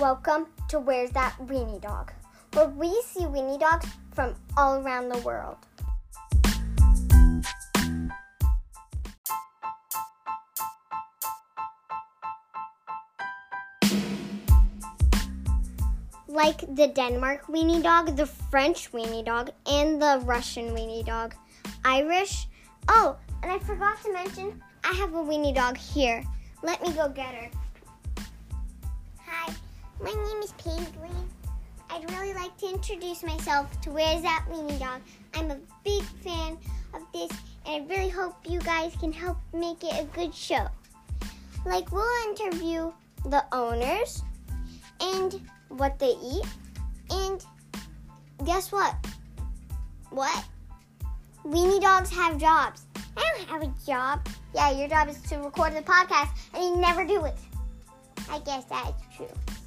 Welcome to Where's That Weenie Dog, where we see weenie dogs from all around the world. Like the Denmark weenie dog, the French weenie dog, and the Russian weenie dog. Irish. Oh, and I forgot to mention, I have a weenie dog here. Let me go get her. My name is Paisley. I'd really like to introduce myself to Where's That Weenie Dog. I'm a big fan of this, and I really hope you guys can help make it a good show. Like, we'll interview the owners and what they eat, and guess what? What? Weenie dogs have jobs. I don't have a job. Yeah, your job is to record the podcast, and you never do it. I guess that is true.